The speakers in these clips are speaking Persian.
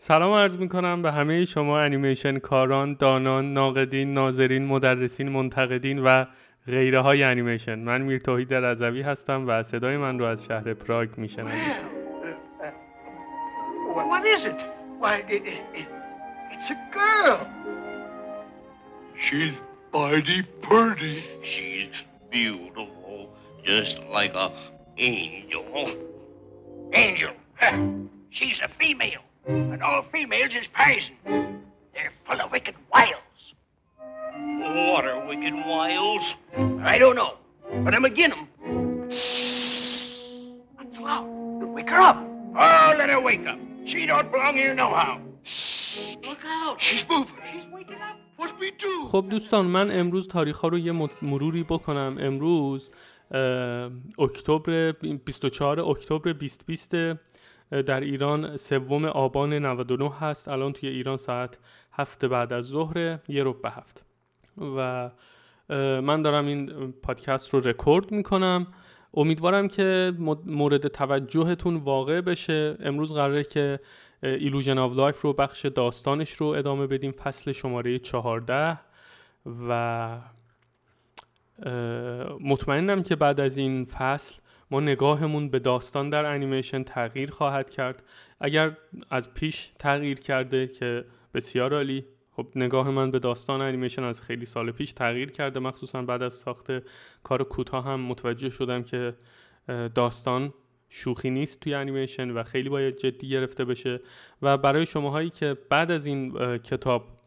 سلام عرض می کنم به همه شما انیمیشن کاران، دانان، ناقدین، ناظرین، مدرسین، منتقدین و غیره های انیمیشن من میر توحید رضوی هستم و صدای من رو از شهر پراگ می شنوید What is it? Why, it, it, it's a girl. She's mighty pretty. She's beautiful, just like a angel. Angel. She's a female. And all females is poison. They're full of wicked wiles. What are wicked wiles? I don't know. But I'm agin 'em. What's wrong? Wake her up. Oh, let her wake up. She don't belong here nohow. Look out. She's moving. She's waking up. What do we do? خب دوستان من امروز تاریخ ها رو یه مروری بکنم امروز اه، اکتبر 24 اکتبر 2020 در ایران سوم آبان 99 هست. الان توی ایران ساعت هفت بعد از ظهر یه رب به هفت. و من دارم این پادکست رو رکورد می‌کنم. امیدوارم که مورد توجهتون واقع بشه. امروز قراره که Illusion of Life رو بخش داستانش رو ادامه بدیم. فصل شماره 14 و مطمئنم که بعد از این فصل ما نگاهمون به داستان در انیمیشن تغییر خواهد کرد. اگر از پیش تغییر کرده که بسیار عالی خب نگاه من به داستان انیمیشن از خیلی سال پیش تغییر کرده. مخصوصا بعد از ساخت کار کوتاه هم متوجه شدم که داستان شوخی نیست توی انیمیشن و خیلی باید جدی گرفته بشه. و برای شماهایی که بعد از این کتاب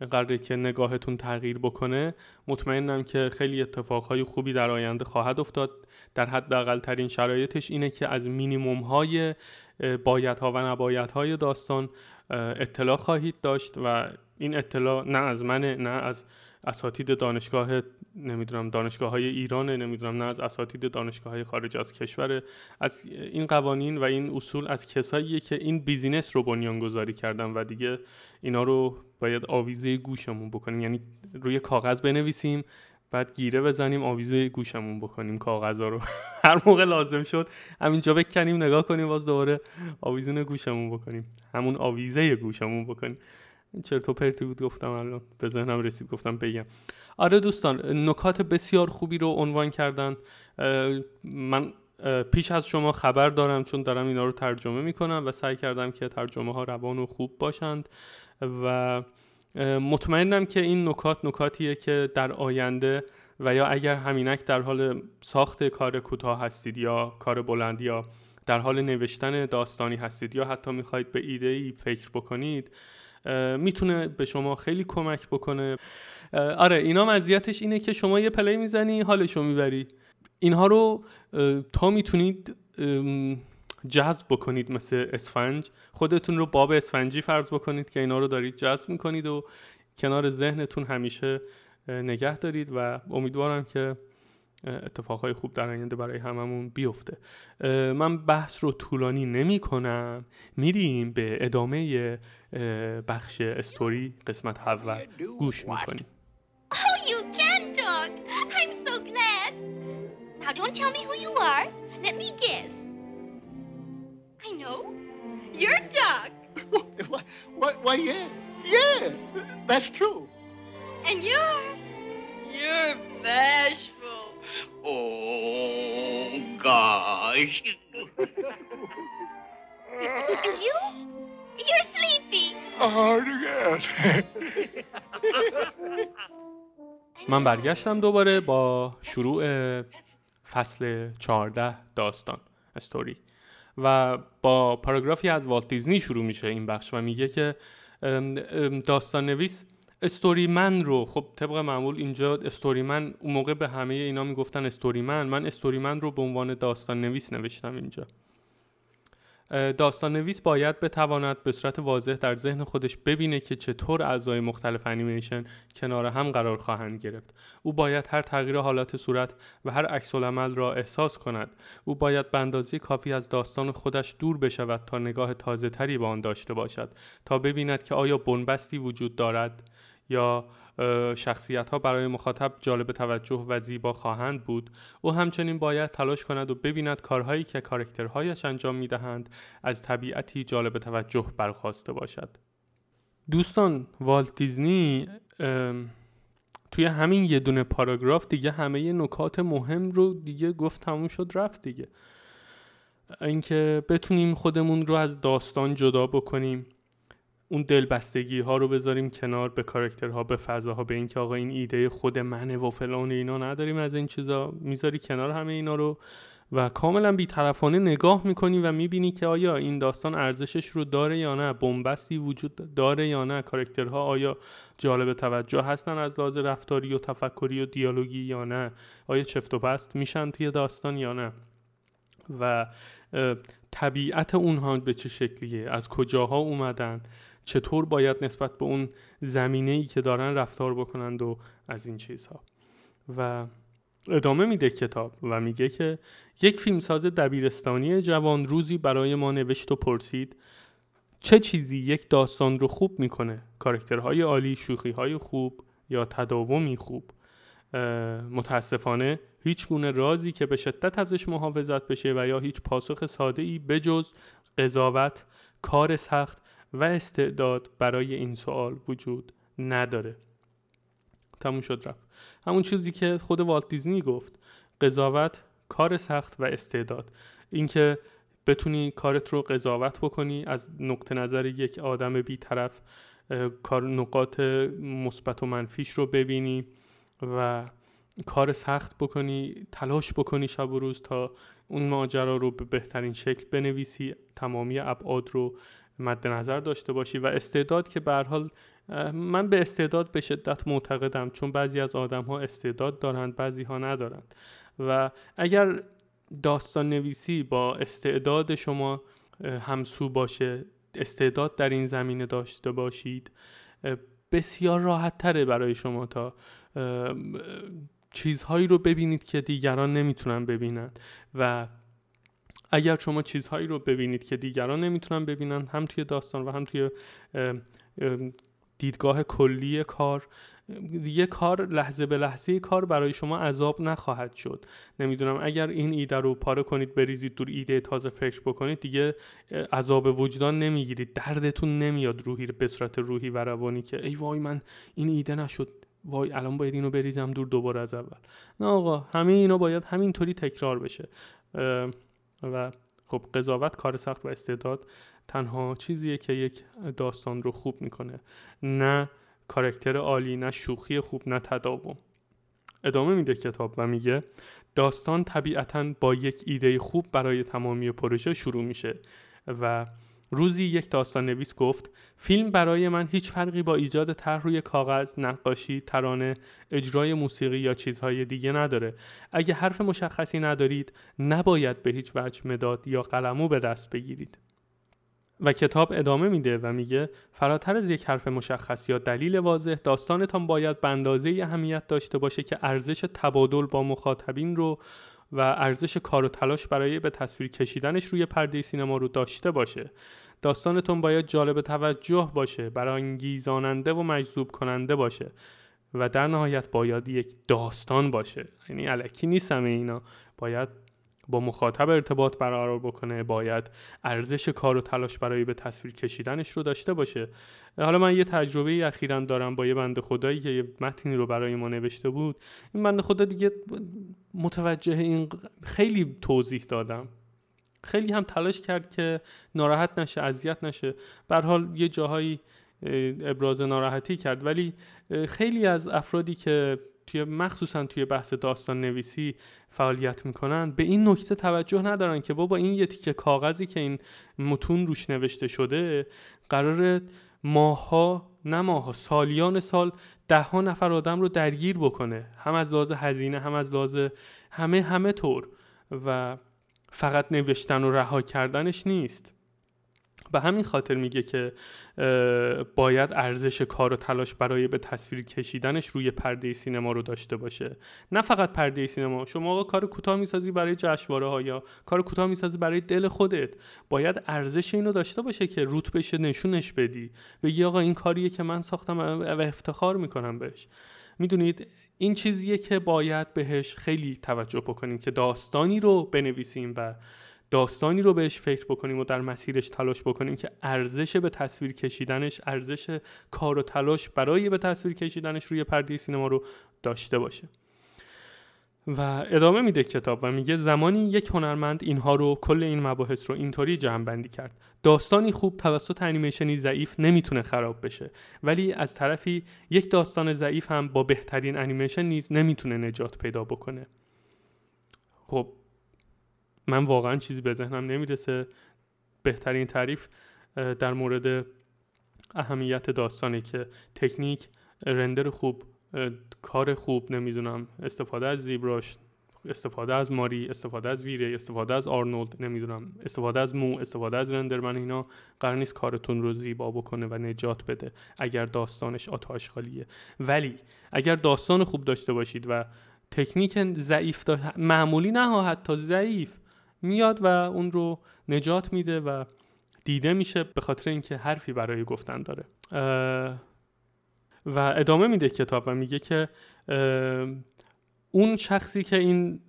قراره که نگاهتون تغییر بکنه مطمئنم که خیلی اتفاقهای خوبی در آینده خواهد افتاد. در بدترین شرایطش اینه که از مینیموم های بایدها و نبایدهای داستان اطلاع خواهید داشت و این اطلاع نه از منه نه از اساتید دانشگاه نمی‌دونم دانشگاه های ایرانه نمی‌دونم نه از اساتید دانشگاه های خارج از کشور از این قوانین و این اصول از کساییه که این business رو بنیان گذاری کردن و دیگه اینا رو باید آویزه گوشمون بکنیم. یعنی روی کاغذ بنویسیم بعد گیره بزنیم آویزه گوشمون بکنیم کاغذا رو. هر موقع لازم شد همینجا بکنیم نگاه کنیم باز دوباره آویزون گوشمون بکنیم. همون آویزه گوشمون بکنیم. چرت و پرتی بود گفتم الان به ذهنم رسید گفتم بگم. آره دوستان نکات بسیار خوبی رو عنوان کردن. من پیش از شما خبر دارم چون دارم اینا رو ترجمه می‌کنم و سعی کردم که ترجمه ها روان و خوب باشند و مطمئنم که این نکات نکاتیه که در آینده و یا اگر همینک در حال ساخت کار کوتاه هستید یا کار بلند یا در حال نوشتن داستانی هستید یا حتی می‌خواید به ایده ای فکر بکنید می‌تونه به شما خیلی کمک بکنه. آره اینا مزیتش اینه که شما یه پلی می‌زنی حالشو می‌بری. اینها رو تا می‌تونید جذب بکنید مثل اسفنج. خودتون رو باب اسفنجی فرض بکنید که اینا رو دارید جذب می‌کنید و کنار ذهنتون همیشه نگه دارید و امیدوارم که اتفاقهای خوب در آینده برای هممون بیفته من بحث رو طولانی نمی کنم میریم به ادامه بخش استوری قسمت اول گوش می‌کنیم Oh, you can talk. I'm so glad. Now, don't tell me who you are. Let me guess. I know. You're Doc. why, why, why, yeah. Yeah, that's true. And you're. You're bashful. Oh, gosh. You? You're sleepy. Hard to guess. من برگشتم دوباره با شروع فصل 14 داستان استوری و با پاراگرافی از والت دیزنی شروع میشه این بخش و میگه که داستان نویس story man رو خب طبق معمول اینجا story man اون موقع به همه اینا می‌گفتن story man من story man رو به عنوان داستان نویس نوشتم اینجا. داستان نویس باید بتواند به صورت واضح در ذهن خودش ببینه که چطور اعضای مختلف انیمیشن کنار هم قرار خواهند گرفت. او باید هر تغییر حالات صورت و هر عکس العمل را احساس کند. او باید به اندازه کافی از داستان خودش دور بشود تا نگاه تازه تری به آن داشته باشد تا ببیند که آیا بنبستی وجود دارد یا شخصیت ها برای مخاطب جالب توجه و زیبا خواهند بود. او همچنین باید تلاش کند و ببیند کارهایی که کارکترهایش انجام می‌دهند از طبیعتی جالب توجه برخواسته باشد. دوستان والت دیزنی توی همین یه دونه پاراگراف دیگه همه نکات مهم رو دیگه گفت تموم شد رفت دیگه. اینکه بتونیم خودمون رو از داستان جدا بکنیم. اون دلبستگی ها رو بذاریم کنار به کاراکترها به فضاها به اینکه آقا این ایده خود منه و فلان اینا نداریم از این چیزا. می‌ذاری کنار همه اینا رو و کاملا بیطرفانه نگاه می‌کنی و می‌بینی که آیا این داستان ارزشش رو داره یا نه بنبستی وجود داره یا نه. کارکترها آیا جالب توجه هستن از لحاظ رفتاری و تفکری و دیالوگی یا نه؟ آیا چفت و بست میشن توی داستان یا نه؟ و طبیعت اونها به چه شکلیه؟ از کجاها اومدن؟ چطور باید نسبت به اون زمینه ای که دارن رفتار بکنند و از این چیزها. و ادامه میده کتاب و میگه که یک فیلمساز دبیرستانی جوان روزی برای ما نوشت و پرسید چه چیزی یک داستان رو خوب می‌کنه؟ کارکترهای عالی شوخیهای خوب یا تداومی خوب؟ متاسفانه هیچ گونه رازی که به شدت ازش محافظت بشه و یا هیچ پاسخ ساده ای بجز قضاوت کار سخت و استعداد برای این سوال وجود نداره. تموم شد رفت. همون چیزی که خود والت دیزنی گفت قضاوت کار سخت و استعداد. اینکه بتونی کارت رو قضاوت بکنی از نقطه نظر یک آدم بیطرف کار نقاط مثبت و منفیش رو ببینی و کار سخت بکنی تلاش بکنی شب و روز تا اون ماجرا رو به بهترین شکل بنویسی تمامی ابعاد رو مد نظر داشته باشی و استعداد که به حال من به استعداد به شدت معتقدم چون بعضی از آدم ها استعداد دارند بعضی ها ندارند. و اگر داستان نویسی با استعداد شما همسو باشه استعداد در این زمینه داشته باشید بسیار راحت تره برای شما تا چیزهایی رو ببینید که دیگران نمی‌تونن ببینند و اگر شما چیزهایی رو ببینید که دیگران نمی‌تونن ببینن هم توی داستان و هم توی دیدگاه کلی کار دیگه کار لحظه به لحظه کار برای شما عذاب نخواهد شد. نمی‌دونم اگر این ایده رو پاره کنید بریزید دور ایده تازه فکر بکنید دیگه عذاب وجدان نمی‌گیرید. دردتون نمیاد روحی به صورت روحی و روانی که ای وای من این ایده نشد. وای الان باید اینو بریزم دور دوباره از اول. نه آقا همه اینا باید همینطوری تکرار بشه. و خب قضاوت کار سخت و استعداد تنها چیزیه که یک داستان رو خوب می‌کنه. نه کارکتر عالی نه شوخی خوب نه تداوم. ادامه میده کتاب و میگه داستان طبیعتا با یک ایده خوب برای تمامی پروژه شروع میشه و روزی یک داستان نویس گفت فیلم برای من هیچ فرقی با ایجاد طرح روی کاغذ، نقاشی، ترانه، اجرای موسیقی یا چیزهای دیگه نداره. اگه حرف مشخصی ندارید، نباید به هیچ وجه مداد یا قلمو به دست بگیرید. و کتاب ادامه میده و میگه فراتر از یک حرف مشخص یا دلیل واضح داستانتان باید به اندازه اهمیت داشته باشه که ارزش تبادل با مخاطبین رو و ارزش کار و تلاش برای به تصویر کشیدنش روی پرده سینما رو داشته باشه. داستانتون باید جالب توجه باشه برانگیزاننده و مجذوب کننده باشه و در نهایت باید یک داستان باشه. یعنی علکی نیست همه اینا. باید با مخاطب ارتباط برقرار بکنه باید ارزش کار و تلاش برای به تصویر کشیدنش رو داشته باشه. حالا من یه تجربه اخیرا دارم با یه بنده خدایی که یه متنی رو برای ما نوشته بود. این بنده خدا دیگه متوجه این خیلی توضیح دادم. خیلی هم تلاش کرد که ناراحت نشه اذیت نشه. به حال یه جاهایی ابراز ناراحتی کرد. ولی خیلی از افرادی که توی مخصوصا توی بحث داستان نویسی فعالیت می‌کنن. به این نکته توجه ندارن که بابا این یه تیکه کاغذی که این متون روش نوشته شده قرار ماها نه ماها سالیان سال ده ها نفر آدم رو درگیر بکنه. هم از لحاظ هزینه هم از لحاظ همه همه طور. و فقط نوشتن و رها کردنش نیست. به همین خاطر میگه که باید ارزش کار و تلاش برای به تصویر کشیدنش روی پرده سینما رو داشته باشه. نه فقط پرده سینما. شما آقا کار کوتاه می‌سازی برای جشنواره ها یا کار کوتاه می‌سازی برای دل خودت. باید ارزش اینو داشته باشه که روت بشه نشونش بدی. بگی آقا این کاریه که من ساختم و افتخار می‌کنم بهش. می‌دونید این چیزیه که باید بهش خیلی توجه بکنیم که داستانی رو بنویسیم و داستانی رو بهش فکر بکنیم و در مسیرش تلاش بکنیم که ارزش به تصویر کشیدنش ارزش کار و تلاش برای به تصویر کشیدنش روی پرده سینما رو داشته باشه. و ادامه میده کتاب و میگه زمانی یک هنرمند اینها رو کل این مباحث رو اینطوری جمع بندی کرد. داستانی خوب توسط انیمیشنی ضعیف نمی‌تونه خراب بشه ولی از طرفی یک داستان ضعیف هم با بهترین انیمیشن نیز نمی‌تونه نجات پیدا بکنه. خب من واقعا چیزی به ذهنم نمی‌رسه بهترین تعریف در مورد اهمیت داستانی که تکنیک رندر خوب کار خوب نمی‌دونم استفاده از زیبراش استفاده از ماری استفاده از ویره استفاده از آرنولد نمی‌دونم استفاده از مو استفاده از رندرمن اینا قرار نیست کارتون رو زیبا بکنه و نجات بده اگر داستانش آتش خالیه ولی اگر داستان خوب داشته باشید و تکنیک ضعیف. معمولی نه حتی ضعیف میاد و اون رو نجات میده و دیده میشه به خاطر اینکه حرفی برای گفتن داره. و ادامه میده کتاب و میگه که اون شخصی که این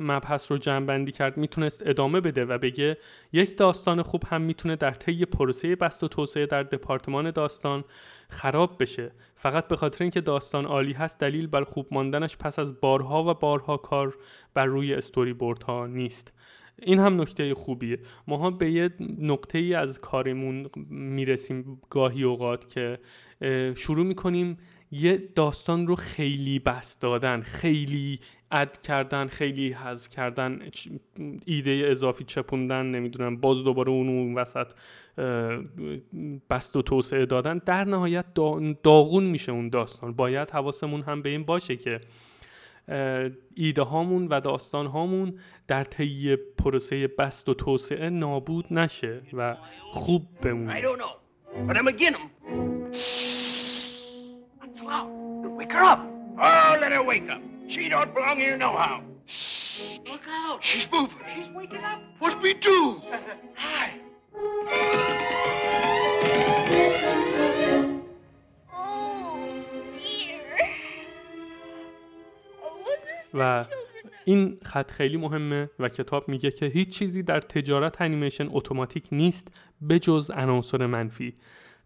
مبحث رو جمع کرد می‌تونست ادامه بده و بگه یک داستان خوب هم می‌تونه در طی پروسه بست و توسعه در دپارتمان داستان خراب بشه. فقط به خاطر اینکه داستان عالی هست دلیل بر خوب ماندنش پس از بارها و بارها کار بر روی استوری بورد ها نیست. این هم نکته خوبیه. ما به یه نقطه ای از کارمون می‌رسیم گاهی اوقات که شروع می‌کنیم یه داستان رو خیلی بست دادن خیلی اد کردن خیلی حذف کردن ایده اضافی چپوندن نمی‌دونم باز دوباره اون اون وسط بست و توسعه دادن. در نهایت دا- داغون میشه اون داستان. باید حواسمون هم به این باشه که ایده هامون و داستان هامون در طی پروسه بست و توسعه نابود نشه و خوب بمونه. Know, Oh. She don't belong here no how. Look out. She's moving. She's waking up. What do we do? Hi. Oh. Oh, و این خط خیلی مهمه و کتاب میگه که هیچ چیزی در تجارت انیمیشن اتوماتیک نیست به جز عناصر منفی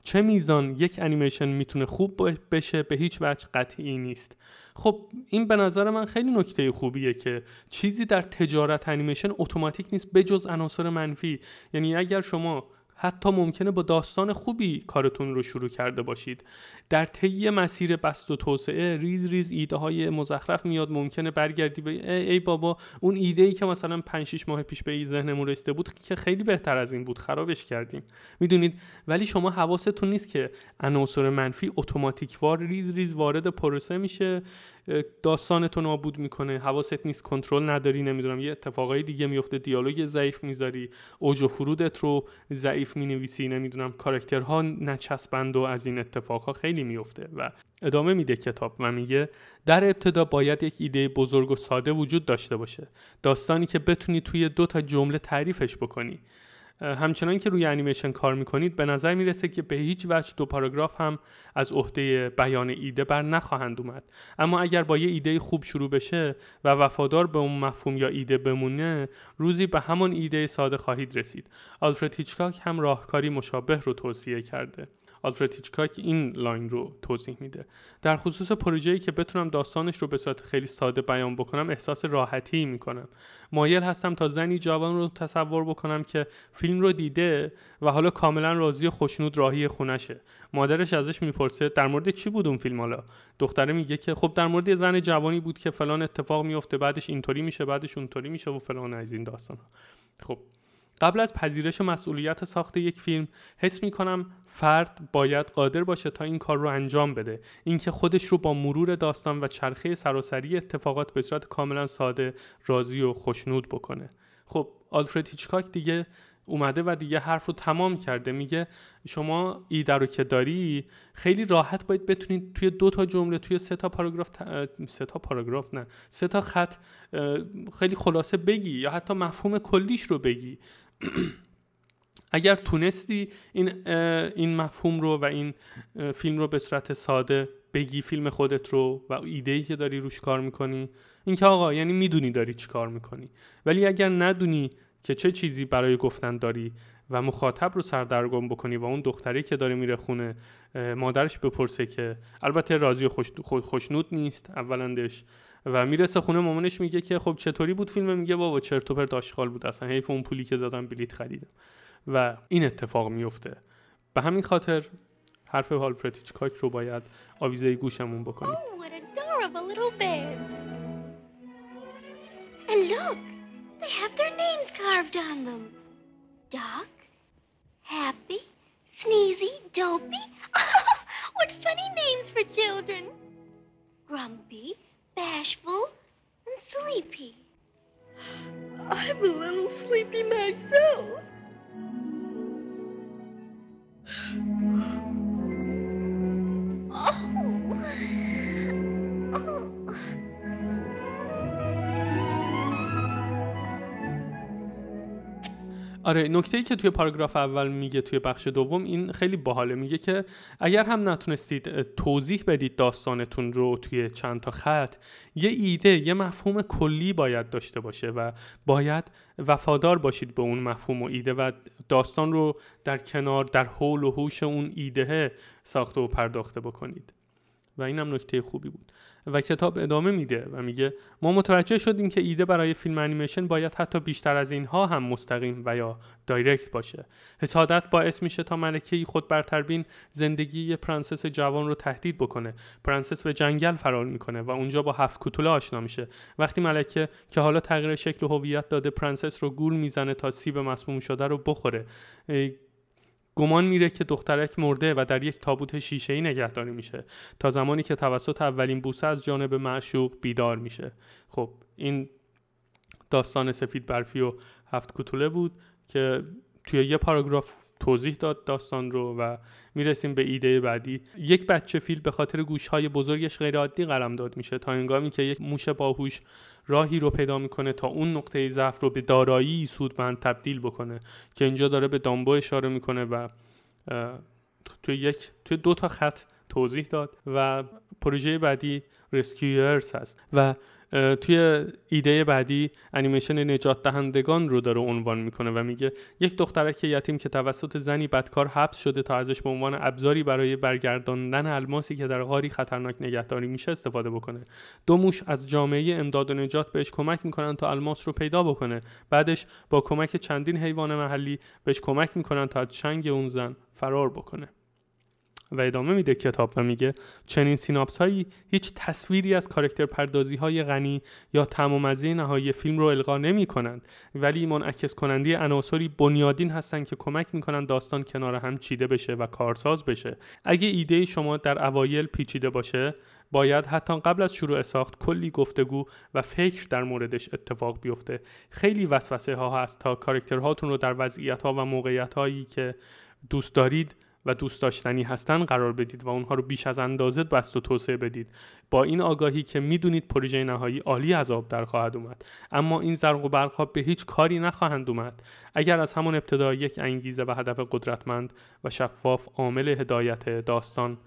چه میزان یک انیمیشن می‌تونه خوب بشه به هیچ وجه قطعی نیست. خب این به نظر من خیلی نکته خوبیه که چیزی در تجارت انیمیشن اتوماتیک نیست به جز عناصر منفی. یعنی اگر شما حتی ممکنه با داستان خوبی کارتون رو شروع کرده باشید. در طی مسیر بسط و توسعه ریز ریز ایده های مزخرف میاد ممکنه برگردی به ای, ای بابا اون ایده ای که مثلا 5 6 ماه پیش به ذهنمون رسیده بود که خیلی بهتر از این بود خرابش کردیم. می‌دونید؟ ولی شما حواستون نیست که عناصر منفی اتوماتیکوار ریز ریز وارد پروسه میشه. اه، داستانتو نابود می‌کنه. حواست نیست کنترل نداری نمی‌دونم یه اتفاقای دیگه میفته دیالوگ ضعیف می‌ذاری اوج و فرودت رو ضعیف می‌نویسی نمی‌دونم کاراکترها نچسبند و از این اتفاقها خیلی میفته و ادامه میده کتاب و میگه در ابتدا باید یک ایده بزرگ و ساده وجود داشته باشه. داستانی که بتونی توی دو تا جمله تعریفش بکنی. همچنان که روی انیمیشن کار می‌کنید به نظر می‌رسه که به هیچ وجه دو پاراگراف هم از عهده بیان ایده بر نخواهند اومد. اما اگر با یه ایده خوب شروع بشه و وفادار به اون مفهوم یا ایده بمونه روزی به همون ایده ساده خواهید رسید. آلفرد هیچکاک هم راهکاری مشابه رو توصیه کرده. آلفرد هیچکاک این لاین رو توضیح میده. در خصوص پروژه‌ای که بتونم داستانش رو به صورت خیلی ساده بیان بکنم احساس راحتی می‌کنم. مایل هستم تا زنی جوان رو تصور بکنم که فیلم رو دیده و حالا کاملا راضی و خوشنود راهی خونشه. مادرش ازش می‌پرسه در مورد چی بود اون فیلم حالا؟ دختره میگه که خب در مورد زن جوانی بود که فلان اتفاق میفته بعدش اینطوری میشه بعدش اونطوری میشه و فلان از این داستان خب قبل از پذیرش مسئولیت ساخت یک فیلم حس می کنم فرد باید قادر باشه تا این کار رو انجام بده. اینکه خودش رو با مرور داستان و چرخه سراسری اتفاقات به صورت کاملا ساده راضی و خوشنود بکنه. خب آلفرد هیچکاک دیگه اومده و دیگه حرف رو تمام کرده. میگه شما ایده رو که داری خیلی راحت باید بتونید توی دو تا جمله توی سه تا پاراگراف سه تا پاراگراف نه سه تا خط خیلی خلاصه بگی یا حتی مفهوم کلیش رو بگی. اگر تونستی این این مفهوم رو و این فیلم رو به صورت ساده بگی فیلم خودت رو و ایده ای که داری روش کار می‌کنی. این که آقا یعنی می‌دونی داری چی کار می‌کنی. ولی اگر ندونی که چه چیزی برای گفتن داری و مخاطب رو سردرگم بکنی و اون دختری که داره میره خونه مادرش بپرسه که البته راضی و خوش خوشنود نیست اولندش. و می‌رسه خونه مامانش میگه که خب چطوری بود فیلم؟ میگه بابا چرت و پرت آشغال بود. اصلا حیف اون پولی که دادم بلیت خریدم. و این اتفاق میفته. به همین خاطر حرف هالفرد کاک رو باید آویزه گوشمون بکنیم. Oh, Sneezy, Dopey. what funny names for children. Grumpy, Bashful, and Sleepy. I'm a little sleepy myself. آره نکته ای که توی پاراگراف اول میگه توی بخش دوم این خیلی باحاله. میگه که اگر هم نتونستید توضیح بدید داستانتون رو توی چند تا خط یه ایده یه مفهوم کلی باید داشته باشه و باید وفادار باشید به اون مفهوم و ایده و داستان رو در کنار در حول و هوش اون ایده ساخته و پرداخته بکنید. و اینم نکته خوبی بود. و کتاب ادامه میده و میگه ما متوجه شدیم که ایده برای فیلم انیمیشن باید حتی بیشتر از اینها هم مستقیم و یا direct باشه. حسادت باعث میشه تا ملکه خود برتربین زندگی یه پرنسس جوان رو تهدید بکنه. پرنسس به جنگل فرار می‌کنه و اونجا با هفت کوتوله آشنا میشه. وقتی ملکه که حالا تغییر شکل هویت داده پرنسس رو گول می‌زنه تا سیب مسموم شده رو بخوره. گمان میره که دخترک مرده و در یک تابوت شیشه‌ای نگهداری میشه تا زمانی که توسط اولین بوسه از جانب معشوق بیدار میشه. خب این داستان سفید برفی و هفت کوتوله بود که توی یه پاراگراف توضیح داد داستان رو و می‌رسیم به ایده بعدی. یک بچه فیل به خاطر گوشهای بزرگش غیرعادی قلمداد میشه تا هنگامی که یک موش باهوش راهی رو پیدا می‌کنه تا اون نقطه ضعف رو به دارایی سودمند تبدیل بکنه که اینجا داره به دامبو اشاره می‌کنه و توی یک توی دو تا خط توضیح داد و پروژه بعدی رسکیورز هست. و توی ایده بعدی انیمیشن نجات دهندگان رو داره عنوان می‌کنه و میگه یک دخترک یتیم که توسط زنی بدکار حبس شده تا ازش به عنوان ابزاری برای برگرداندن الماسی که در غاری خطرناک نگهداری میشه استفاده بکنه. دو موش از جامعه امداد و نجات بهش کمک می‌کنن تا الماس رو پیدا بکنه. بعدش با کمک چندین حیوان محلی بهش کمک می‌کنن تا از چنگ اون زن فرار بکنه. و ادامه میده کتاب و میگه چنین سیناپس هایی هیچ تصویری از کارکتر پردازی های غنی یا مزه نهایی فیلم رو القا نمی کنند ولی منعکس کننده عناصری بنیادین هستند که کمک می‌کنن داستان کنار هم چیده بشه و کارساز بشه. اگه ایده شما در اوایل پیچیده باشه باید حتی قبل از شروع ساخت کلی گفتگو و فکر در موردش اتفاق بیفته. خیلی وسوسه ها هست تا کارکترهاتون رو در وضعیت ها و موقعیت هایی که دوست دارید و دوست داشتنی هستن قرار بدید و اونها رو بیش از اندازه بست و توسعه بدید. با این آگاهی که می‌دونید پروژه نهایی عالی از آب در خواهد اومد. اما این زرق و برقها به هیچ کاری نخواهند اومد. اگر از همون ابتدا یک انگیزه و هدف قدرتمند و شفاف عامل هدایت داستان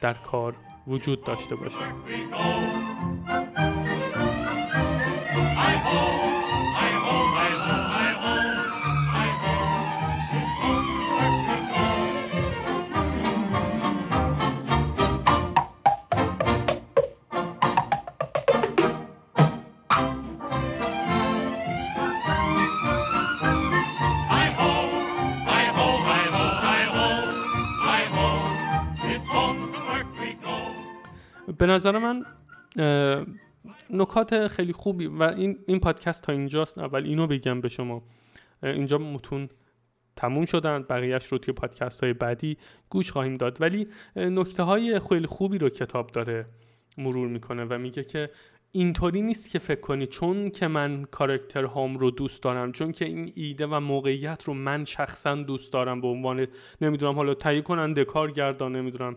در کار وجود داشته باشه به نظر من نکات خیلی خوبی و این این پادکست تا اینجاست. اول اینو بگم به شما. اینجا متون تموم شدن بقیهش رو توی پادکست های بعدی گوش خواهیم داد. ولی نکته های خیلی خوبی رو کتاب داره مرور می‌کنه و میگه که اینطوری نیست که فکر کنی چون که من کارکتر هام رو دوست دارم چون که این ایده و موقعیت رو من شخصا دوست دارم به عنوان نمی‌دونم حالا تهیه کننده کارگردان نمی‌دونم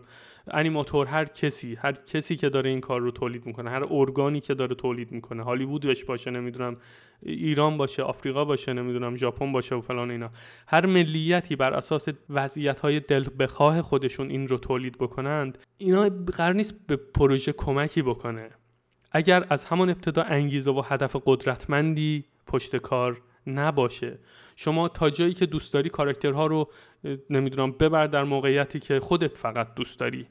انیماتور هر کسی هر کسی که داره این کار رو تولید می‌کنه هر ارگانی که داره تولید می‌کنه هالیوودش باشه نمی‌دونم ایران باشه آفریقا باشه نمی‌دونم ژاپن باشه و فلان اینا. هر ملیتی بر اساس وضعیت های دل بخواه خودشون این رو تولید بکنند اینا قرار نیست به پروژه کمکی بکنه. اگر از همان ابتدا انگیزه و هدف قدرتمندی پشت کار نباشه. شما تا جایی که دوست داری کاراکترها رو نمی‌دونم ببر در موقعیتی که خودت فقط دوست داری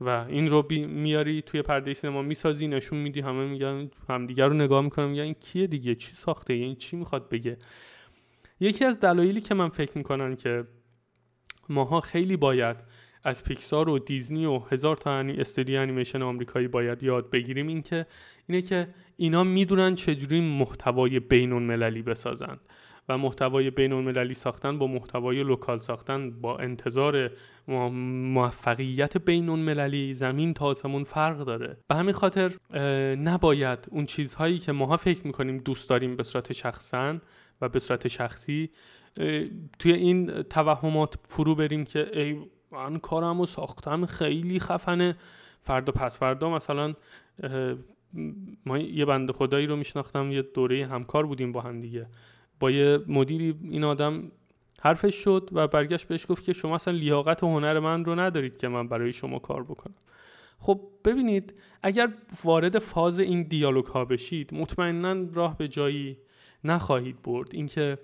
و این رو میاری توی پرده سینما می‌سازی نشون میدی همه میگن همدیگر رو نگاه می‌کنم میگن این کیه دیگه؟ چی ساخته؟ این چی می‌خواد بگه؟ یکی از دلایلی که من فکر می‌کنم که ماها خیلی باید از پیکسار و دیزنی و هزار تا استودیو انیمیشن آمریکایی باید یاد بگیریم این که اینه که اینا می‌دونن چجوری محتوای بین المللی بسازن و محتوای بین المللی ساختن با محتوای لوکال ساختن با انتظار موفقیت بین المللی زمین تا آسمون فرق داره. به همین خاطر نباید اون چیزهایی که ماها فکر می‌کنیم دوست داریم به صورت شخصا و به صورت شخصی توی این توهمات فرو بریم که ای من کارم و ساختم خیلی خفنه فردا پس فردا مثلا ما یه بند خدایی رو میشناختم یه دوره همکار بودیم با هم دیگه. با یه مدیری این آدم حرفش شد و برگشت بهش گفت که شما اصلا لیاقت و هنر من رو ندارید که من برای شما کار بکنم. خب ببینید اگر وارد فاز این دیالوگ ها بشید مطمئنا راه به جایی نخواهید برد. اینکه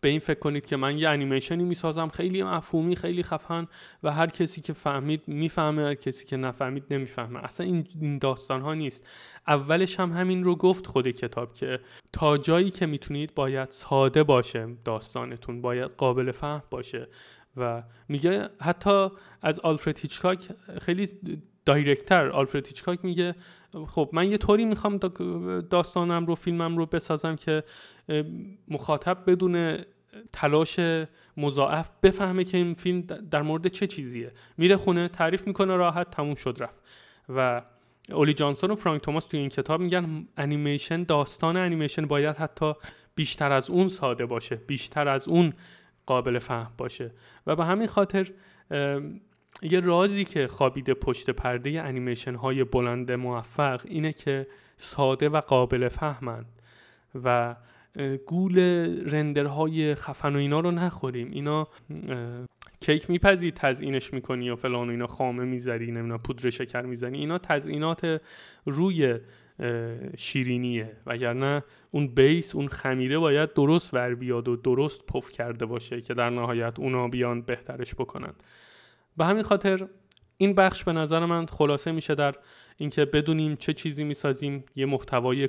به این فکر کنید که من یه انیمیشنی می‌سازم خیلی مفهومی خیلی خفن و هر کسی که فهمید می‌فهمه هر کسی که نفهمید نمی‌فهمه. اصلا این داستان ها نیست. اولش هم همین رو گفت خود کتاب که تا جایی که می‌تونید باید ساده باشه داستانتون باید قابل فهم باشه و میگه حتی از آلفرد هیچکاک خیلی دایرکتر. آلفرد هیچکاک میگه خب من یه طوری می‌خوام داستانم رو فیلمم رو بسازم که مخاطب بدون تلاش مضاعف بفهمه که این فیلم در مورد چه چیزیه. میره خونه تعریف می‌کنه راحت تموم شد رفت. و اولی جانسون و فرانک توماس توی این کتاب میگن انیمیشن داستان انیمیشن باید حتی بیشتر از اون ساده باشه بیشتر از اون قابل فهم باشه. و به همین خاطر یه رازی که خوابیده پشت پرده انیمیشن های بلند موفق اینه که ساده و قابل فهمند. و گول رندرهای خفن و اینا رو نخوریم. اینا کیک میپذی تزئینش می‌کنی و فلان و اینا خامه می‌ذاری نمی‌دونم پودر شکر می‌زنی. اینا تزئینات روی شیرینیه. وگرنه اون بیس اون خمیره باید درست ور بیاد و درست پف کرده باشه که در نهایت اونا بیان بهترش بکنن. به همین خاطر این بخش به نظر من خلاصه میشه در اینکه بدونیم چه چیزی می‌سازیم. یه محتوای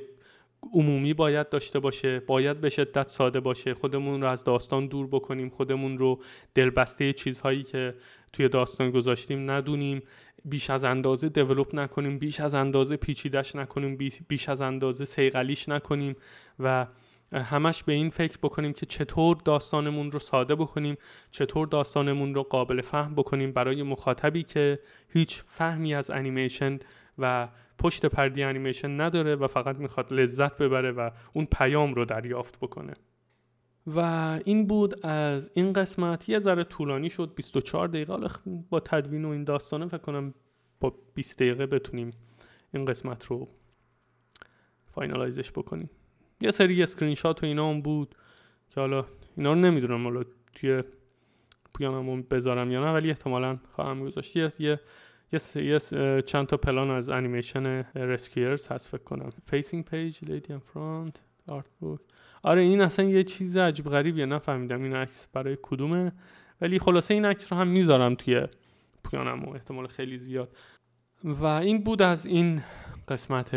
عمومی باید داشته باشه باید به شدت ساده باشه. خودمون رو از داستان دور بکنیم خودمون رو دلبسته چیزهایی که توی داستان گذاشتیم ندونیم. بیش از اندازه دیولپ نکنیم بیش از اندازه پیچیدش نکنیم بیش از اندازه سیغلیش نکنیم و همش به این فکر بکنیم که چطور داستانمون رو ساده بکنیم چطور داستانمون رو قابل فهم بکنیم. برای مخاطبی که هیچ فهمی از انیمیشن و پشت پرده‌ی انیمیشن نداره و فقط می‌خواد لذت ببره و اون پیام رو دریافت بکنه. و این بود از این قسمت. یه ذره طولانی شد 24 دقیقه. با تدوین و این داستانه فکر کنم با 20 دقیقه بتونیم این قسمت رو finalize ش بکنیم. یه سری اسکرین شات و اینا هم بود که حالا اینا رو نمی‌دونم حالا توی پویانم بذارم یا نه ولی احتمالا خواهم گذاشت. یه, یه یه چند تا پلان از انیمیشن رسکیرز هست فکر کنم. فیسینگ پیج لیدی ام فرانت آرت بوک آره این اصلا یه چیز عجیب غریبیه نفهمیدم این عکس برای کدومه. ولی خلاصه این عکس رو هم می‌ذارم توی پویانم و احتمال خیلی زیاد. و این بود از این قسمت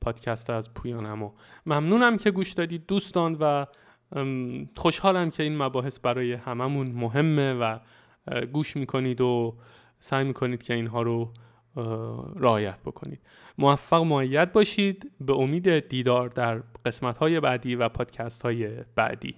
پادکست از پویانمو ممنونم که گوش دادید دوستان و خوشحالم که این مباحث برای هممون مهمه و گوش می‌کنید و سعی می‌کنید که اینها رو رعایت بکنید. موفق معید باشید. به امید دیدار در قسمت های بعدی و پادکست های بعدی.